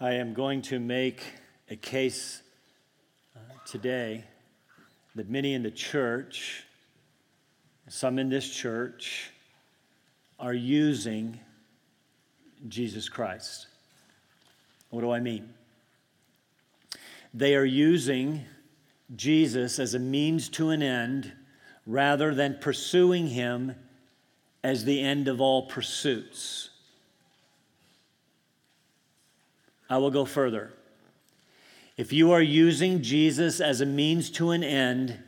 I am going to make a case uh, today that many in the church, some in this church, are using Jesus Christ. What do I mean? They are using Jesus as a means to an end rather than pursuing him as the end of all pursuits. I will go further. If you are using Jesus as a means to an end,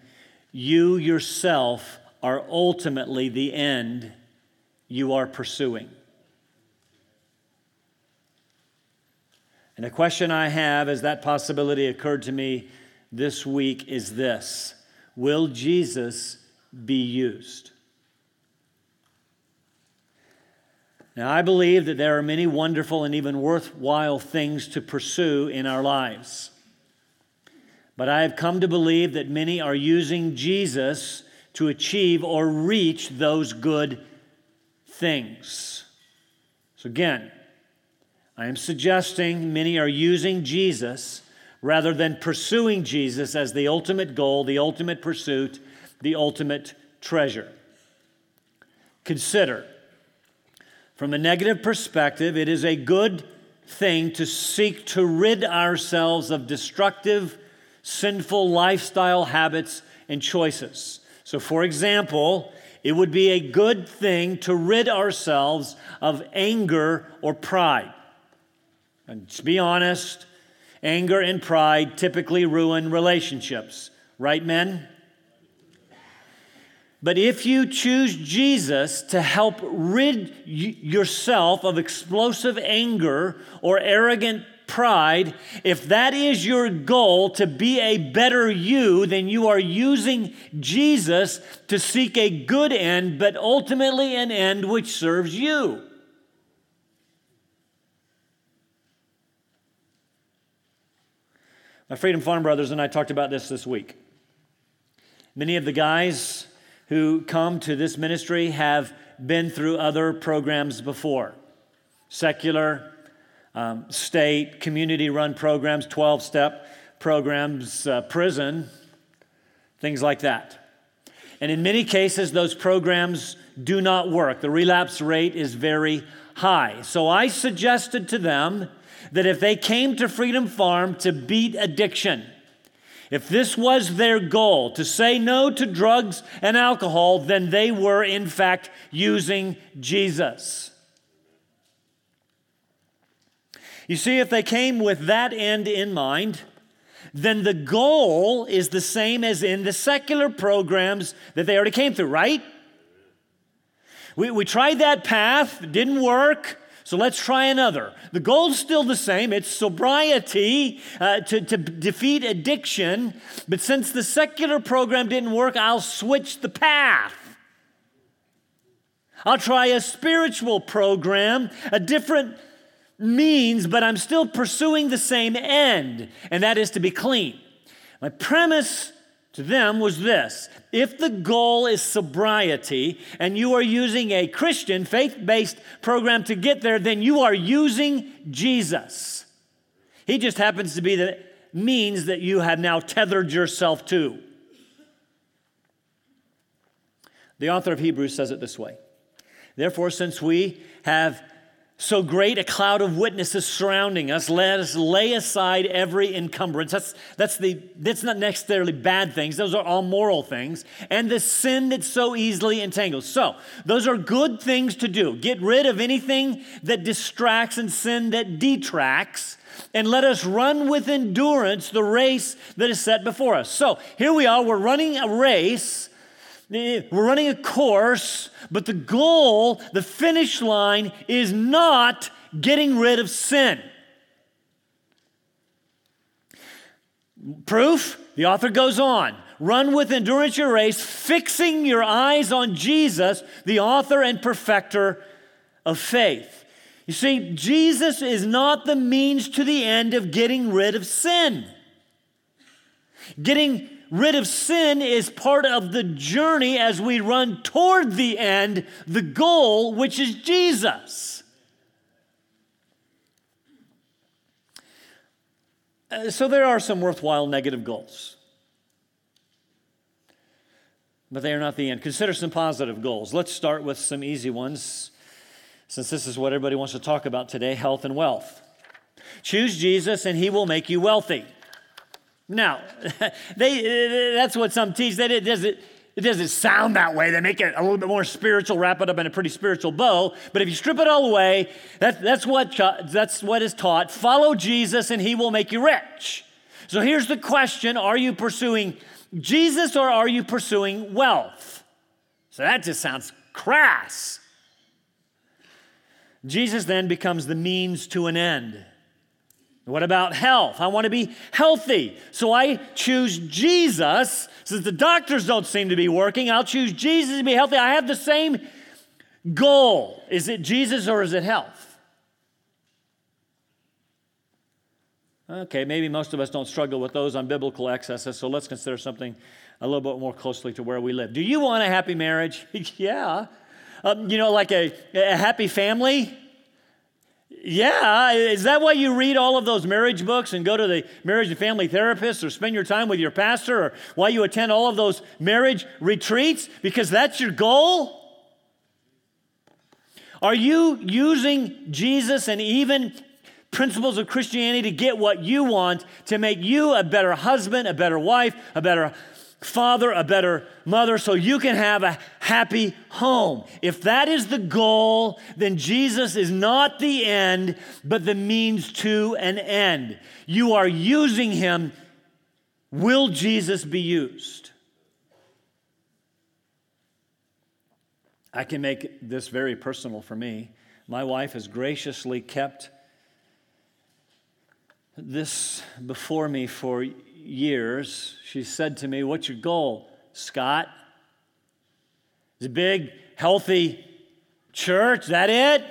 you yourself are ultimately the end you are pursuing. And the question I have as that possibility occurred to me this week is this Will Jesus be used? Now, I believe that there are many wonderful and even worthwhile things to pursue in our lives. But I have come to believe that many are using Jesus to achieve or reach those good things. So, again, I am suggesting many are using Jesus rather than pursuing Jesus as the ultimate goal, the ultimate pursuit, the ultimate treasure. Consider from a negative perspective, it is a good thing to seek to rid ourselves of destructive, sinful lifestyle habits and choices. So, for example, it would be a good thing to rid ourselves of anger or pride. And to be honest, anger and pride typically ruin relationships, right, men? But if you choose Jesus to help rid yourself of explosive anger or arrogant pride, if that is your goal to be a better you, then you are using Jesus to seek a good end, but ultimately an end which serves you. My Freedom Farm brothers and I talked about this this week. Many of the guys who come to this ministry have been through other programs before secular, um, state, community run programs, 12 step programs, uh, prison, things like that. And in many cases, those programs do not work. The relapse rate is very high. So I suggested to them that if they came to Freedom Farm to beat addiction, if this was their goal, to say no to drugs and alcohol, then they were, in fact, using Jesus. You see, if they came with that end in mind, then the goal is the same as in the secular programs that they already came through, right? We, we tried that path, didn't work. So let's try another. The goal's still the same it's sobriety uh, to, to defeat addiction. But since the secular program didn't work, I'll switch the path. I'll try a spiritual program, a different means, but I'm still pursuing the same end, and that is to be clean. My premise to them was this if the goal is sobriety and you are using a Christian faith based program to get there, then you are using Jesus. He just happens to be the means that you have now tethered yourself to. The author of Hebrews says it this way Therefore, since we have so great a cloud of witnesses surrounding us, let us lay aside every encumbrance. That's, that's, the, that's not necessarily bad things, those are all moral things. And the sin that so easily entangles. So, those are good things to do. Get rid of anything that distracts and sin that detracts. And let us run with endurance the race that is set before us. So, here we are, we're running a race we're running a course, but the goal, the finish line, is not getting rid of sin. Proof? The author goes on. Run with endurance your race, fixing your eyes on Jesus, the author and perfecter of faith. You see, Jesus is not the means to the end of getting rid of sin. Getting rid of sin is part of the journey as we run toward the end, the goal, which is Jesus. Uh, so there are some worthwhile negative goals. But they are not the end. Consider some positive goals. Let's start with some easy ones, since this is what everybody wants to talk about today health and wealth. Choose Jesus, and he will make you wealthy. Now, they, uh, that's what some teach. That it doesn't, it doesn't sound that way. They make it a little bit more spiritual, wrap it up in a pretty spiritual bow. But if you strip it all away, that, that's, what, that's what is taught. Follow Jesus, and he will make you rich. So here's the question Are you pursuing Jesus or are you pursuing wealth? So that just sounds crass. Jesus then becomes the means to an end. What about health? I want to be healthy. So I choose Jesus. Since the doctors don't seem to be working, I'll choose Jesus to be healthy. I have the same goal. Is it Jesus or is it health? Okay, maybe most of us don't struggle with those on biblical excesses, so let's consider something a little bit more closely to where we live. Do you want a happy marriage? yeah. Um, you know, like a, a happy family? Yeah, is that why you read all of those marriage books and go to the marriage and family therapist or spend your time with your pastor or why you attend all of those marriage retreats? Because that's your goal? Are you using Jesus and even principles of Christianity to get what you want to make you a better husband, a better wife, a better father, a better mother, so you can have a happy home. If that is the goal, then Jesus is not the end, but the means to an end. You are using him. Will Jesus be used? I can make this very personal for me. My wife has graciously kept this before me for years. She said to me, What's your goal, Scott? Is it big, healthy church? That it?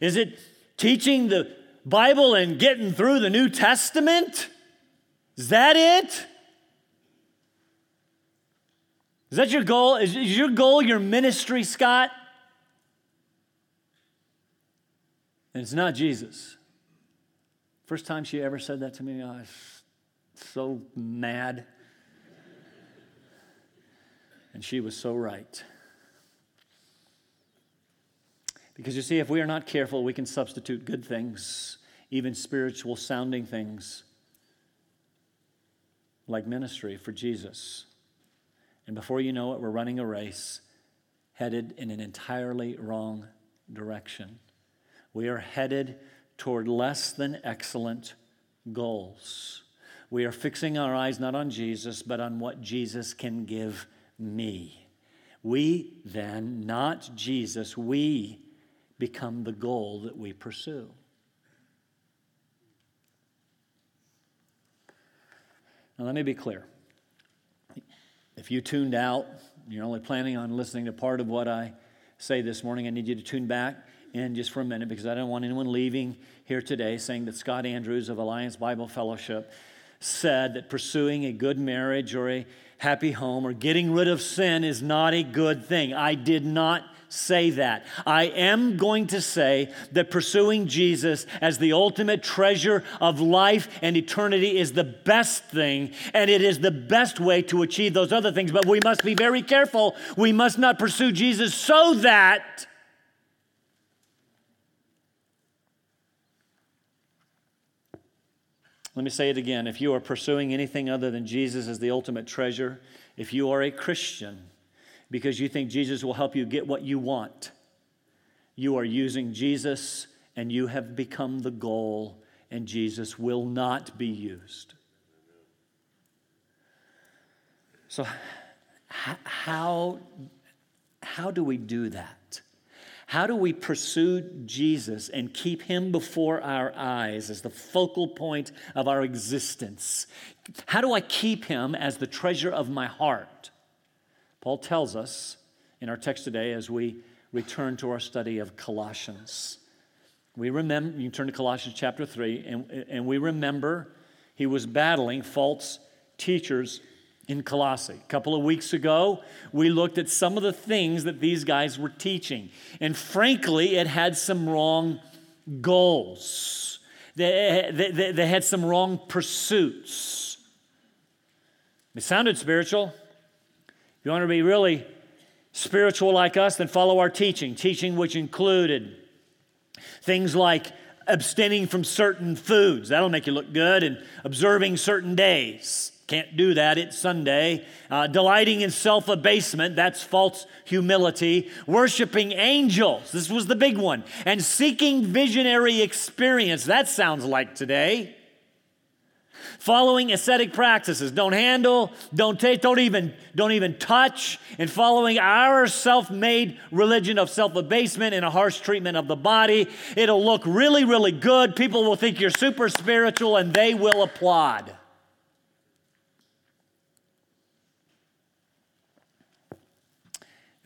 Is it teaching the Bible and getting through the New Testament? Is that it? Is that your goal? Is your goal your ministry, Scott? And it's not Jesus. First time she ever said that to me, I so mad. And she was so right. Because you see, if we are not careful, we can substitute good things, even spiritual sounding things, like ministry for Jesus. And before you know it, we're running a race headed in an entirely wrong direction. We are headed toward less than excellent goals. We are fixing our eyes not on Jesus, but on what Jesus can give me. We then, not Jesus, we become the goal that we pursue. Now, let me be clear. If you tuned out, you're only planning on listening to part of what I say this morning, I need you to tune back in just for a minute because I don't want anyone leaving here today saying that Scott Andrews of Alliance Bible Fellowship said that pursuing a good marriage or a happy home or getting rid of sin is not a good thing. I did not say that. I am going to say that pursuing Jesus as the ultimate treasure of life and eternity is the best thing, and it is the best way to achieve those other things. But we must be very careful. We must not pursue Jesus so that Let me say it again. If you are pursuing anything other than Jesus as the ultimate treasure, if you are a Christian because you think Jesus will help you get what you want, you are using Jesus and you have become the goal, and Jesus will not be used. So, how, how do we do that? How do we pursue Jesus and keep him before our eyes as the focal point of our existence? How do I keep him as the treasure of my heart? Paul tells us in our text today as we return to our study of Colossians. We remember, you turn to Colossians chapter 3, and, and we remember he was battling false teachers in Colossae. A couple of weeks ago, we looked at some of the things that these guys were teaching. And frankly, it had some wrong goals. They, they, they had some wrong pursuits. It sounded spiritual. If you want to be really spiritual like us, then follow our teaching. Teaching which included things like abstaining from certain foods. That'll make you look good. And observing certain days. Can't do that. It's Sunday. Uh, delighting in self abasement. That's false humility. Worshiping angels. This was the big one. And seeking visionary experience. That sounds like today. Following ascetic practices. Don't handle, don't take, don't even, don't even touch. And following our self-made religion of self-abasement and a harsh treatment of the body. It'll look really, really good. People will think you're super spiritual and they will applaud.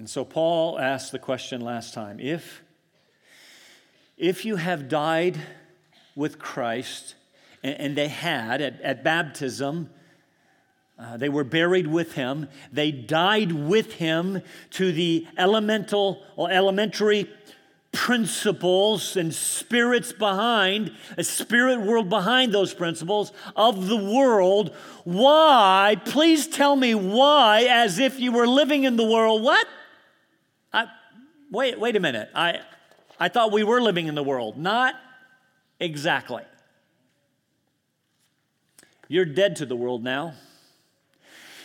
And so Paul asked the question last time if, if you have died with Christ, and, and they had at, at baptism, uh, they were buried with him. They died with him to the elemental or elementary principles and spirits behind, a spirit world behind those principles of the world. Why? Please tell me why, as if you were living in the world. What? Wait, wait a minute. I, I thought we were living in the world. Not exactly. You're dead to the world now,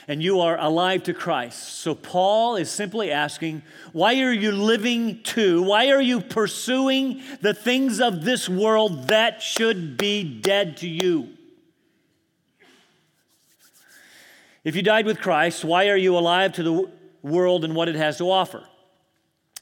and you are alive to Christ. So, Paul is simply asking, why are you living to, why are you pursuing the things of this world that should be dead to you? If you died with Christ, why are you alive to the world and what it has to offer?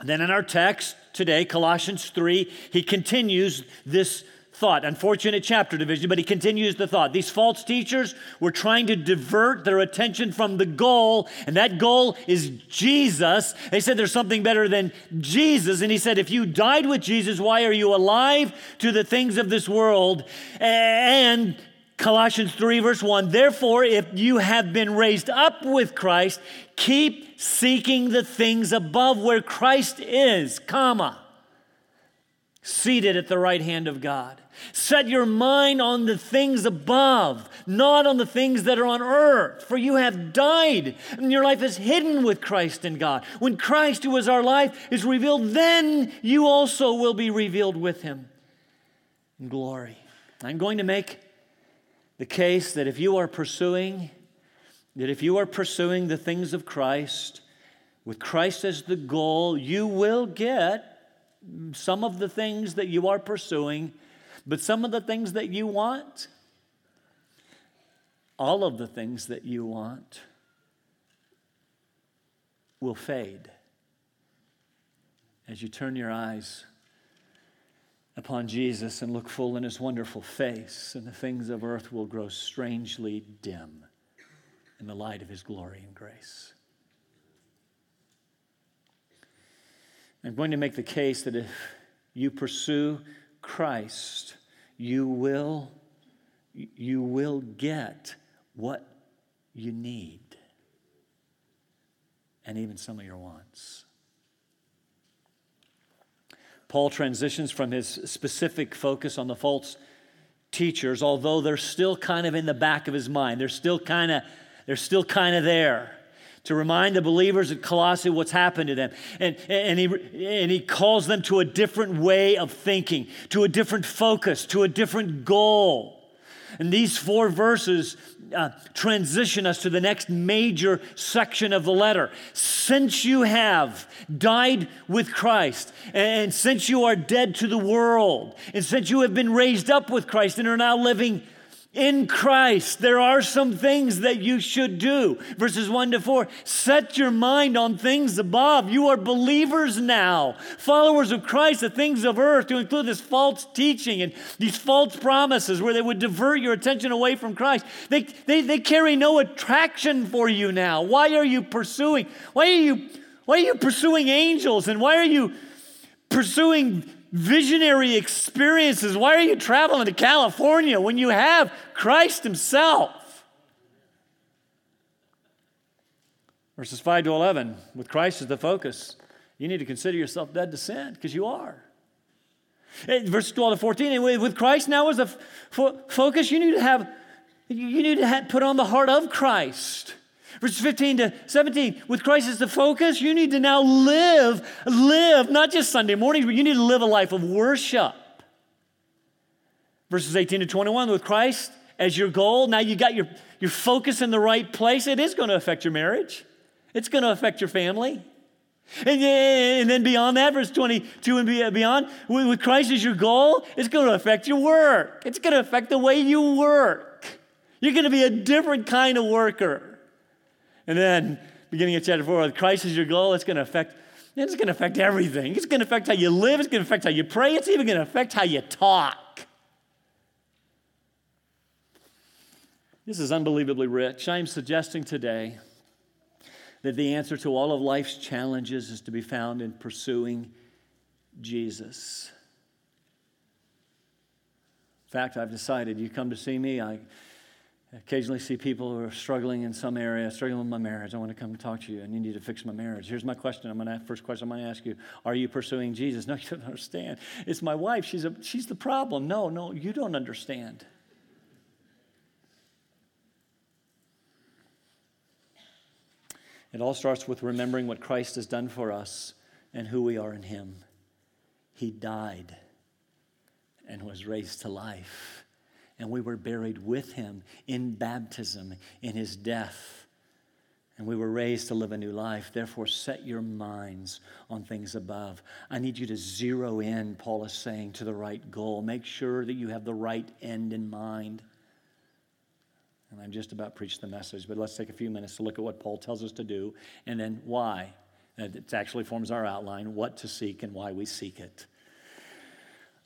Then in our text today, Colossians 3, he continues this thought. Unfortunate chapter division, but he continues the thought. These false teachers were trying to divert their attention from the goal, and that goal is Jesus. They said there's something better than Jesus, and he said, if you died with Jesus, why are you alive to the things of this world? And Colossians 3, verse 1 Therefore, if you have been raised up with Christ, keep seeking the things above where Christ is, comma, seated at the right hand of God. Set your mind on the things above, not on the things that are on earth, for you have died, and your life is hidden with Christ in God. When Christ, who is our life, is revealed, then you also will be revealed with him in glory. I'm going to make the case that if you are pursuing, that if you are pursuing the things of Christ, with Christ as the goal, you will get some of the things that you are pursuing, but some of the things that you want, all of the things that you want, will fade as you turn your eyes upon Jesus and look full in his wonderful face, and the things of earth will grow strangely dim in the light of his glory and grace. I'm going to make the case that if you pursue Christ, you will, you will get what you need and even some of your wants. Paul transitions from his specific focus on the false teachers, although they're still kind of in the back of his mind. They're still kind of, they're still kind of there to remind the believers at Colossae what's happened to them. And, and, he, and he calls them to a different way of thinking, to a different focus, to a different goal. And these four verses uh, transition us to the next major section of the letter. Since you have died with Christ, and since you are dead to the world, and since you have been raised up with Christ and are now living in Christ, there are some things that you should do. Verses 1 to 4 set your mind on things above. You are believers now, followers of Christ, the things of earth, to include this false teaching and these false promises where they would divert your attention away from Christ. They, they, they carry no attraction for you now. Why are you pursuing? Why are you, why are you pursuing angels? And why are you pursuing visionary experiences. Why are you traveling to California when you have Christ Himself? Verses 5 to 11, with Christ as the focus, you need to consider yourself dead to sin because you are. Eh, Verse 12 to 14, and with Christ now as f- focus, you need to have, you need to have, put on the heart of Christ. Verses 15 to 17, with Christ as the focus, you need to now live, live, not just Sunday mornings, but you need to live a life of worship. Verses 18 to 21, with Christ as your goal, now you got your, your focus in the right place. It is going to affect your marriage, it's going to affect your family. And, and then beyond that, verse 22 and beyond, with Christ as your goal, it's going to affect your work. It's going to affect the way you work. You're going to be a different kind of worker. And then, beginning of chapter 4, with Christ is your goal, it's going to affect it's going to affect everything. It's going to affect how you live. It's going to affect how you pray. It's even going to affect how you talk. This is unbelievably rich. I'm suggesting today that the answer to all of life's challenges is to be found in pursuing Jesus. In fact, I've decided you come to see me, I occasionally see people who are struggling in some area, struggling with my marriage. I want to come talk to you, and you need to fix my marriage. Here's my question. I'm going to ask, first question I'm going to ask you: Are you pursuing Jesus? No, you don't understand. It's my wife. She's a, she's the problem. No, no, you don't understand. It all starts with remembering what Christ has done for us and who we are in Him. He died and was raised to life, and we were buried with Him in baptism, in His death. And we were raised to live a new life. Therefore, set your minds on things above. I need you to zero in, Paul is saying, to the right goal. Make sure that you have the right end in mind. And I'm just about preached the message, but let's take a few minutes to look at what Paul tells us to do and then why. It actually forms our outline what to seek and why we seek it.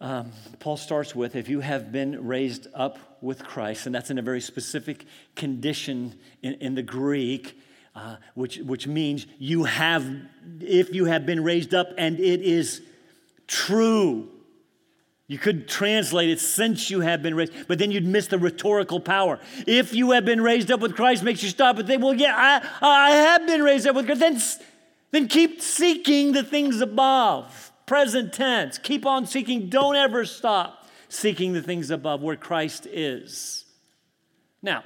Um, Paul starts with if you have been raised up with Christ, and that's in a very specific condition in, in the Greek, uh, which, which means you have, if you have been raised up and it is true. You could translate it since you have been raised, but then you'd miss the rhetorical power. If you have been raised up with Christ, makes you stop and think, well, yeah, I, I have been raised up with Christ. Then, then keep seeking the things above. Present tense. Keep on seeking. Don't ever stop seeking the things above where Christ is. Now,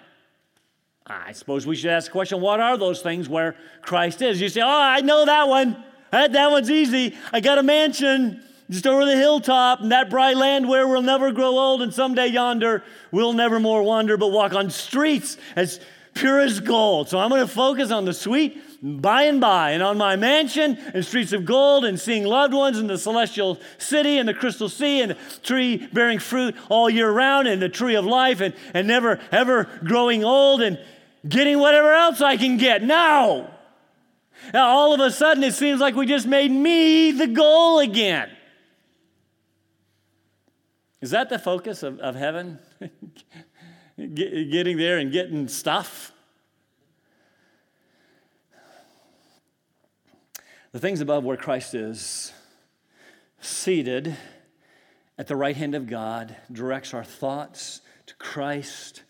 I suppose we should ask the question what are those things where Christ is? You say, oh, I know that one. That, one's easy. I got a mansion just over the hilltop and that bright land where we'll never grow old and someday yonder we'll never more wander but walk on streets as pure as gold. So I'm going to focus on the sweet by and by and on my mansion and streets of gold and seeing loved ones in the celestial city and the crystal sea and the tree bearing fruit all year round and the tree of life and, and never ever growing old and getting whatever else I can get. Now, now all of a sudden it seems like we just made me the goal again. Is that the focus of, of heaven? getting there and getting stuff? The things above where Christ is, seated at the right hand of God, directs our thoughts to Christ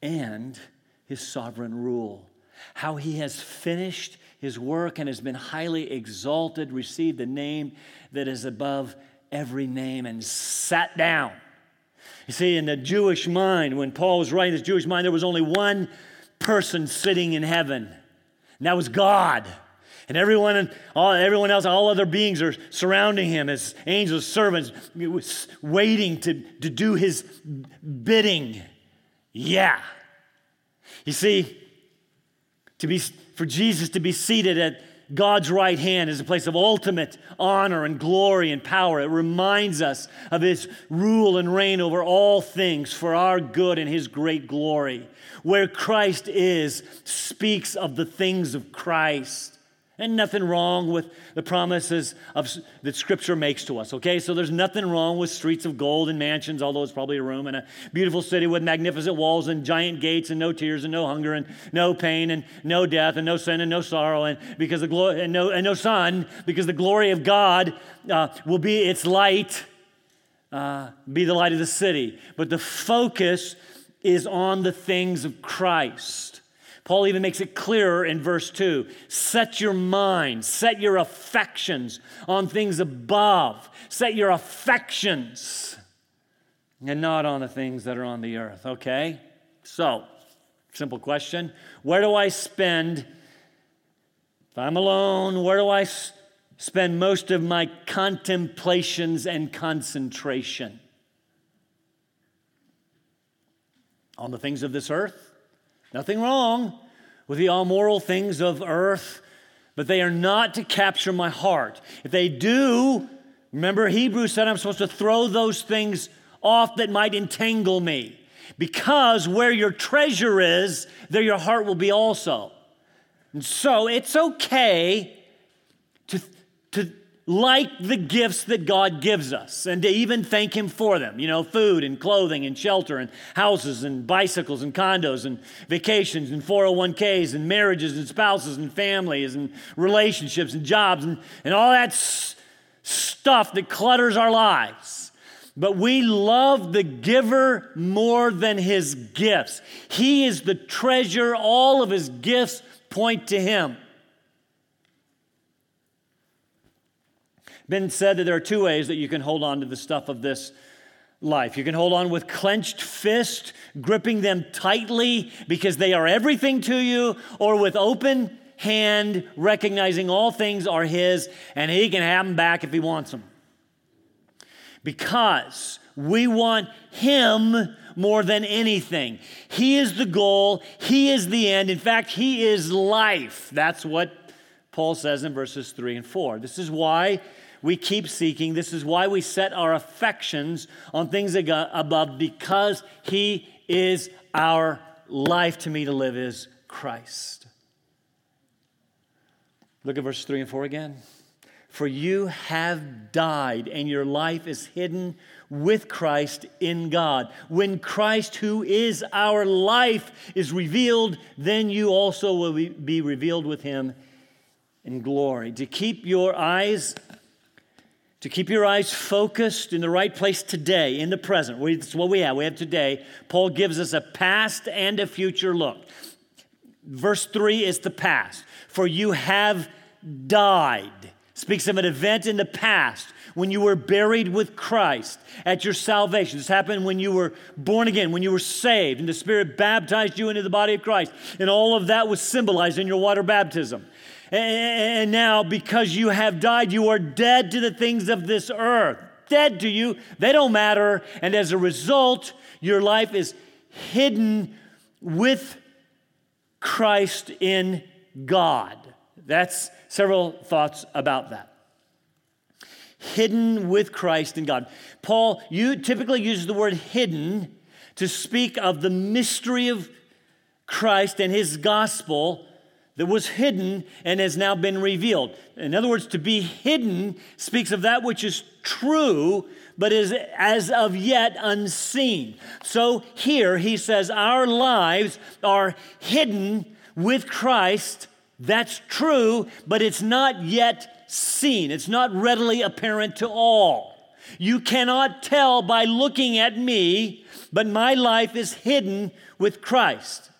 and his sovereign rule. How he has finished his work and has been highly exalted, received the name that is above every name and sat down. You see, in the Jewish mind, when Paul was writing this Jewish mind, there was only one person sitting in heaven, and that was God. And everyone, all, everyone else, all other beings are surrounding him as angels, servants, waiting to, to do his bidding. Yeah. You see, to be, for Jesus to be seated at God's right hand is a place of ultimate honor and glory and power. It reminds us of His rule and reign over all things for our good and His great glory. Where Christ is speaks of the things of Christ. And nothing wrong with the promises of, that Scripture makes to us, okay? So there's nothing wrong with streets of gold and mansions, although it's probably a room, and a beautiful city with magnificent walls and giant gates and no tears and no hunger and no pain and no death and no sin and no sorrow and because the glory and no, and no sun because the glory of God uh, will be its light, uh, be the light of the city. But the focus is on the things of Christ. Paul even makes it clearer in verse 2 set your mind, set your affections on things above, set your affections, and not on the things that are on the earth, okay? So, simple question where do I spend, if I'm alone, where do I s- spend most of my contemplations and concentration? On the things of this earth? Nothing wrong with the amoral things of earth, but they are not to capture my heart. If they do, remember Hebrews said I'm supposed to throw those things off that might entangle me. Because where your treasure is, there your heart will be also. And so it's okay to, to like the gifts that God gives us and to even thank Him for them. You know, food and clothing and shelter and houses and bicycles and condos and vacations and 401ks and marriages and spouses and families and relationships and jobs and, and all that s- stuff that clutters our lives. But we love the giver more than his gifts. He is the treasure, all of his gifts point to him. Been said that there are two ways that you can hold on to the stuff of this life. You can hold on with clenched fist, gripping them tightly because they are everything to you, or with open hand, recognizing all things are His and He can have them back if He wants them. Because we want Him more than anything. He is the goal, He is the end. In fact, He is life. That's what Paul says in verses 3 and 4. This is why we keep seeking. This is why we set our affections on things above because He is our life. To me, to live is Christ. Look at verses 3 and 4 again. For you have died, and your life is hidden with Christ in God. When Christ, who is our life, is revealed, then you also will be revealed with him in glory. To keep your eyes to keep your eyes focused in the right place today, in the present. It's what we have. We have today. Paul gives us a past and a future look. Verse 3 is the past. For you have died. Speaks of an event in the past when you were buried with Christ at your salvation. This happened when you were born again, when you were saved, and the Spirit baptized you into the body of Christ. And all of that was symbolized in your water baptism. And now, because you have died, you are dead to the things of this earth. Dead to you. They don't matter. And as a result, your life is hidden with Christ in God. That's several thoughts about that. Hidden with Christ in God. Paul you typically uses the word hidden to speak of the mystery of Christ and his gospel that was hidden and has now been revealed. In other words, to be hidden speaks of that which is true, but is as of yet unseen. So here he says, Our lives are hidden with Christ. That's true, but it's not yet seen. It's not readily apparent to all. You cannot tell by looking at me, but my life is hidden with Christ.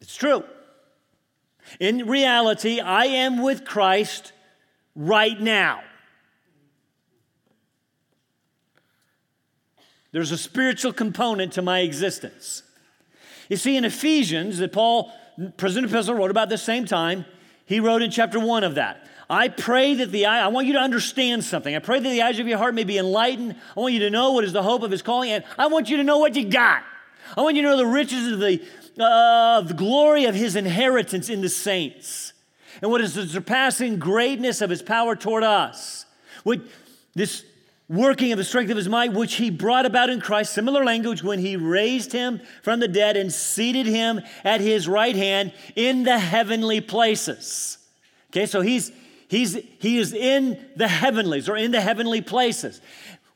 It's true. In reality, I am with Christ right now. There's a spiritual component to my existence. You see, in Ephesians, that Paul, prison epistle, wrote about the same time, he wrote in chapter one of that. I pray that the eye, I want you to understand something. I pray that the eyes of your heart may be enlightened. I want you to know what is the hope of his calling, and I want you to know what you got. I want you to know the riches of the of the glory of his inheritance in the saints and what is the surpassing greatness of his power toward us. What this working of the strength of his might, which he brought about in Christ, similar language, when he raised him from the dead and seated him at his right hand in the heavenly places. Okay, so he's he's he is in the heavenlies or in the heavenly places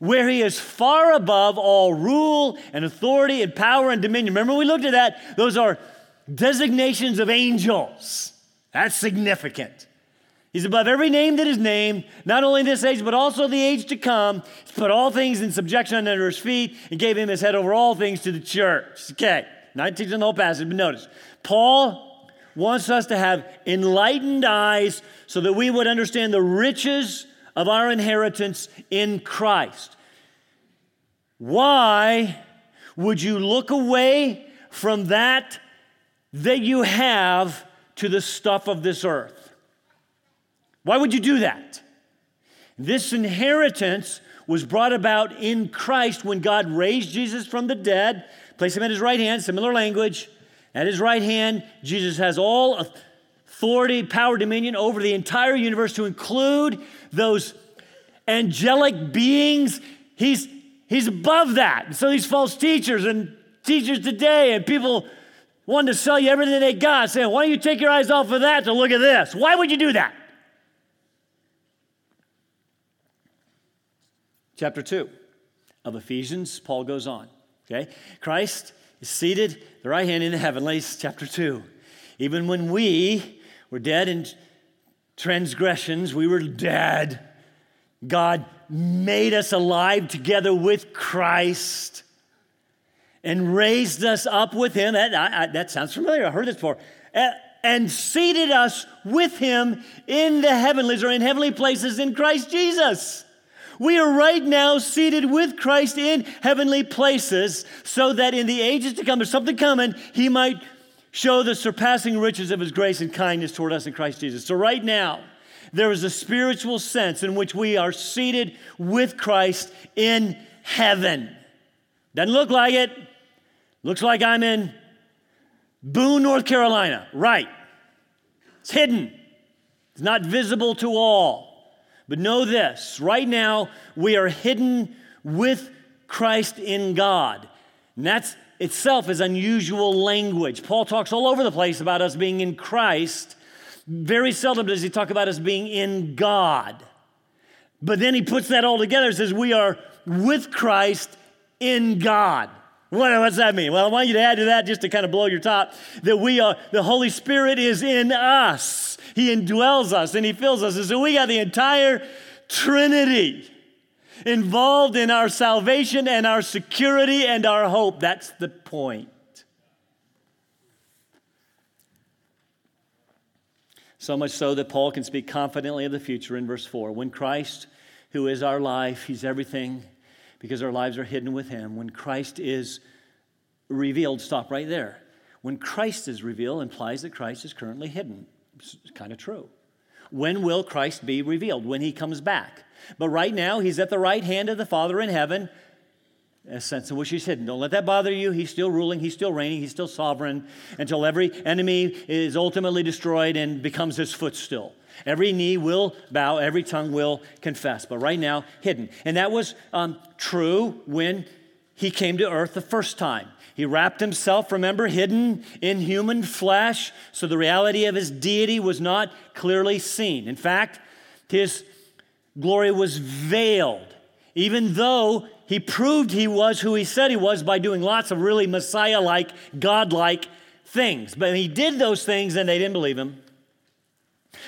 where he is far above all rule and authority and power and dominion. Remember, we looked at that? Those are designations of angels. That's significant. He's above every name that is named, not only this age, but also the age to come. He's put all things in subjection under his feet and gave him his head over all things to the church. Okay, Not teaching the whole passage, but notice. Paul wants us to have enlightened eyes so that we would understand the riches of our inheritance in Christ. Why would you look away from that that you have to the stuff of this earth? Why would you do that? This inheritance was brought about in Christ when God raised Jesus from the dead, placed him at his right hand, similar language. At his right hand, Jesus has all authority, power, dominion over the entire universe to include those angelic beings. He's, he's above that. And So these false teachers and teachers today and people wanting to sell you everything they got, saying, why don't you take your eyes off of that to look at this? Why would you do that? Chapter 2 of Ephesians, Paul goes on. Okay? Christ is seated the right hand in the heavenlies, chapter 2. Even when we were dead in transgressions, we were dead. God made us alive together with Christ and raised us up with Him. That, I, I, that sounds familiar. I heard this before. And seated us with Him in the heavenlies or in heavenly places in Christ Jesus. We are right now seated with Christ in heavenly places so that in the ages to come, there's something coming, He might show the surpassing riches of His grace and kindness toward us in Christ Jesus. So, right now, there is a spiritual sense in which we are seated with Christ in heaven. Doesn't look like it. Looks like I'm in Boone, North Carolina. Right. It's hidden, it's not visible to all. But know this right now, we are hidden with Christ in God. And that's itself is unusual language. Paul talks all over the place about us being in Christ. Very seldom does he talk about us being in God. But then he puts that all together and says, We are with Christ in God. What, does that mean? Well, I want you to add to that just to kind of blow your top that we are, the Holy Spirit is in us. He indwells us and He fills us. And so we got the entire Trinity involved in our salvation and our security and our hope. That's the point. So much so that Paul can speak confidently of the future in verse 4. When Christ, who is our life, He's everything because our lives are hidden with Him. When Christ is revealed, stop right there. When Christ is revealed implies that Christ is currently hidden. It's kind of true. When will Christ be revealed? When He comes back. But right now, He's at the right hand of the Father in heaven, a sense in which He's hidden. Don't let that bother you. He's still ruling, He's still reigning, He's still sovereign until every enemy is ultimately destroyed and becomes His footstool. Every knee will bow, every tongue will confess. But right now, hidden. And that was um, true when he came to earth the first time. He wrapped himself, remember, hidden in human flesh, so the reality of his deity was not clearly seen. In fact, his glory was veiled, even though he proved he was who he said he was by doing lots of really Messiah like, God like things. But he did those things and they didn't believe him.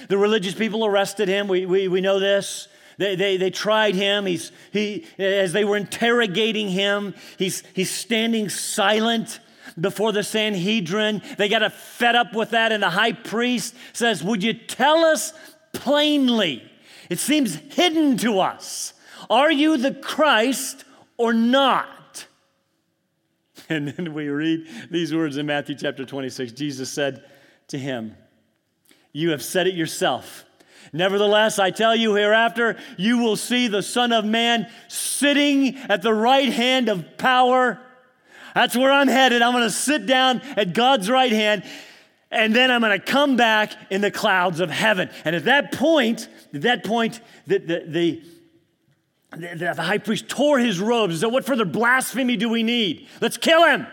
The religious people arrested him. We, we, we know this. They, they, they tried him. He's, he, as they were interrogating him, he's, he's standing silent before the Sanhedrin. They got fed up with that, and the high priest says, Would you tell us plainly? It seems hidden to us. Are you the Christ or not? And then we read these words in Matthew chapter 26. Jesus said to him, you have said it yourself. Nevertheless, I tell you, hereafter you will see the Son of Man sitting at the right hand of power. That's where I'm headed. I'm going to sit down at God's right hand, and then I'm going to come back in the clouds of heaven. And at that point, at that point, the, the, the the, the, high priest tore his robes said, What further blasphemy do we need? Let's kill him.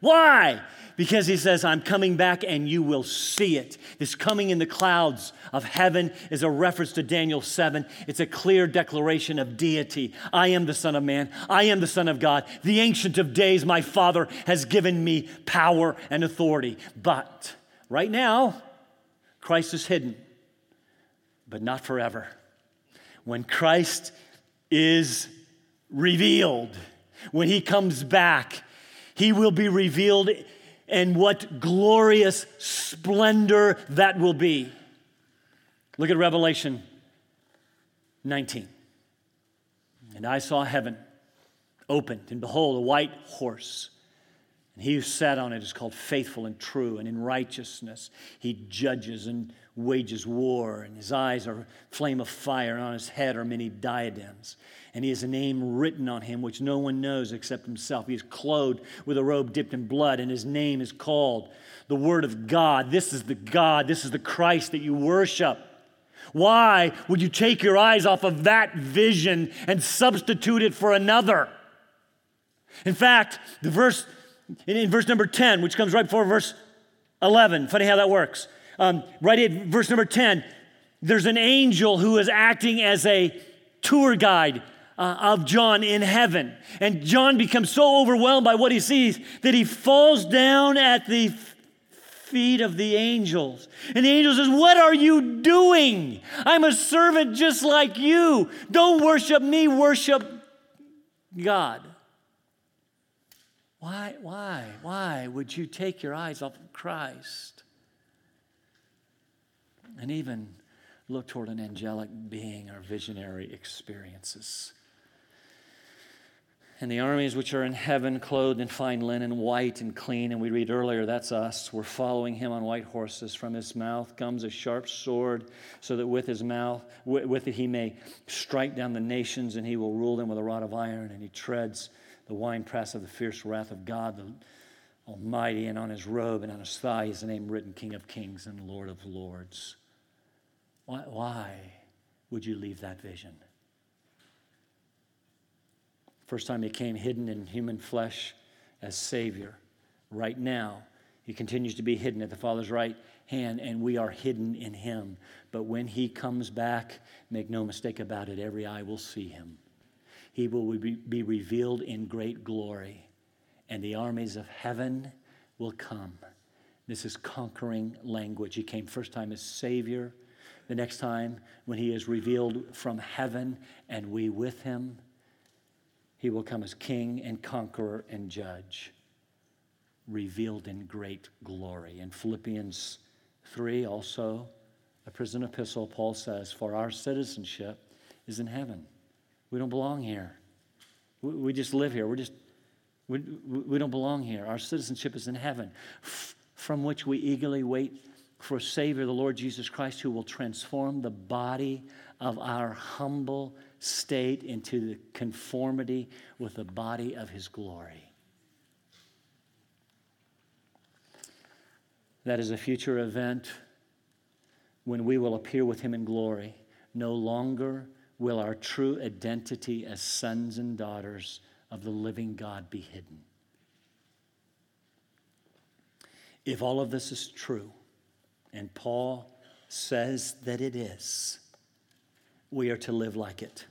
Why? because he says, I'm coming back and you will see it. This coming in the clouds of heaven is a reference to Daniel 7. It's a clear declaration of deity. I am the Son of Man. I am the Son of God. The Ancient of Days, my Father, has given me power and authority. But right now, Christ is hidden, but not forever. When Christ is revealed, when he comes back, he will be revealed and what glorious splendor that will be. Look at Revelation 19. And I saw heaven opened, and behold, a white horse. And he who sat on it is called faithful and true, and in righteousness he judges and wages war, and his eyes are flame of fire, and on his head are many diadems. And he has a name written on him which no one knows except himself. He is clothed with a robe dipped in blood, and his name is called the Word of God. This is the God, this is the Christ that you worship. Why would you take your eyes off of that vision and substitute it for another? In fact, the verse in, verse number 10, which comes right before verse 11, funny how that works. Um, right at verse number 10, there's an angel who is acting as a tour guide uh, of John in heaven. And John becomes so overwhelmed by what he sees that he falls down at the feet of the angels. And the angel says, What are you doing? I'm a servant just like you. Don't worship me, worship God. Why, why, why would you take your eyes off of Christ and even look toward an angelic being or visionary experiences? And the armies which are in heaven, clothed in fine linen, white and clean, and we read earlier, that's us. We're following him on white horses. From his mouth comes a sharp sword, so that with his mouth, with it he may strike down the nations, and he will rule them with a rod of iron, and he treads the winepress of the fierce wrath of God, the Almighty, and on his robe and on his thigh is the name written King of Kings and Lord of Lords. Why, why would you leave that vision? First time he came hidden in human flesh as Savior. Right now, he continues to be hidden at the Father's right hand, and we are hidden in him. But when he comes back, make no mistake about it, every eye will see him. He will be revealed in great glory, and the armies of heaven will come. This is conquering language. He came first time as Savior, the next time when He is revealed from heaven and we with Him. He will come as King and conqueror and judge, revealed in great glory. In Philippians 3, also, a prison epistle, Paul says, For our citizenship is in heaven we don't belong here. We, we just live here. We're just, we, we don't belong here. Our citizenship is in heaven, from which we eagerly wait for Savior, the Lord Jesus Christ, who will transform the body of our humble state into the conformity with the body of His glory. That is a future event when we will appear with Him in glory, no longer will our true identity as sons and daughters of the living God be hidden. If all of this is true, and Paul says that it is, we are to live like it.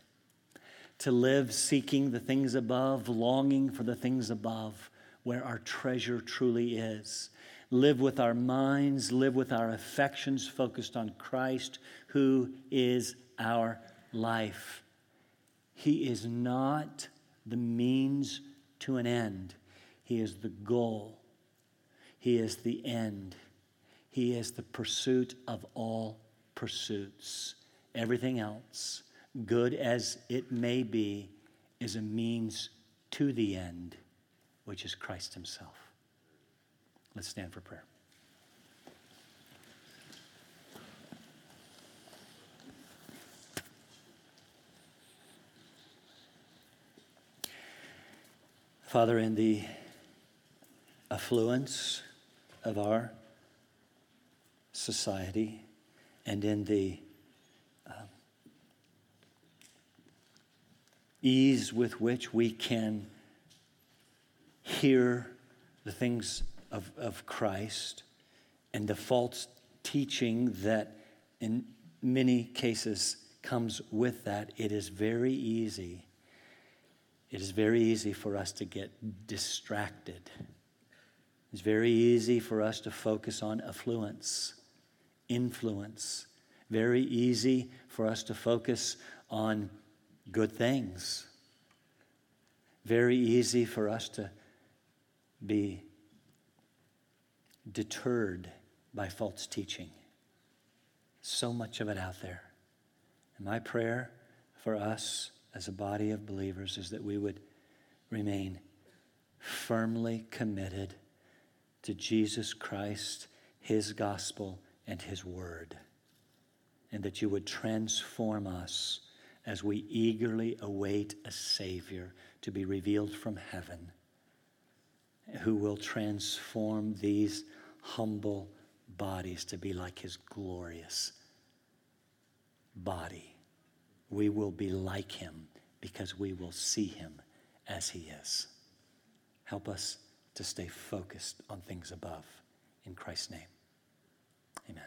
To live seeking the things above, longing for the things above, where our treasure truly is. Live with our minds, live with our affections focused on Christ, who is our life. He is not the means to an end, He is the goal, He is the end, He is the pursuit of all pursuits. Everything else, good as it may be, is a means to the end, which is Christ Himself. Let's stand for prayer. Father, in the affluence of our society and in the uh, ease with which we can hear the things of, of Christ and the false teaching that in many cases comes with that, it is very easy it is very easy for us to get distracted. It's very easy for us to focus on affluence, influence. Very easy for us to focus on good things. Very easy for us to be deterred by false teaching. So much of it out there. And my prayer for us as a body of believers is that we would remain firmly committed to Jesus Christ, His gospel, and His word. And that you would transform us as we eagerly await a Savior to be revealed from heaven who will transform these humble bodies to be like His glorious body. We will be like Him because we will see Him as He is. Help us to stay focused on things above. In Christ's name, amen.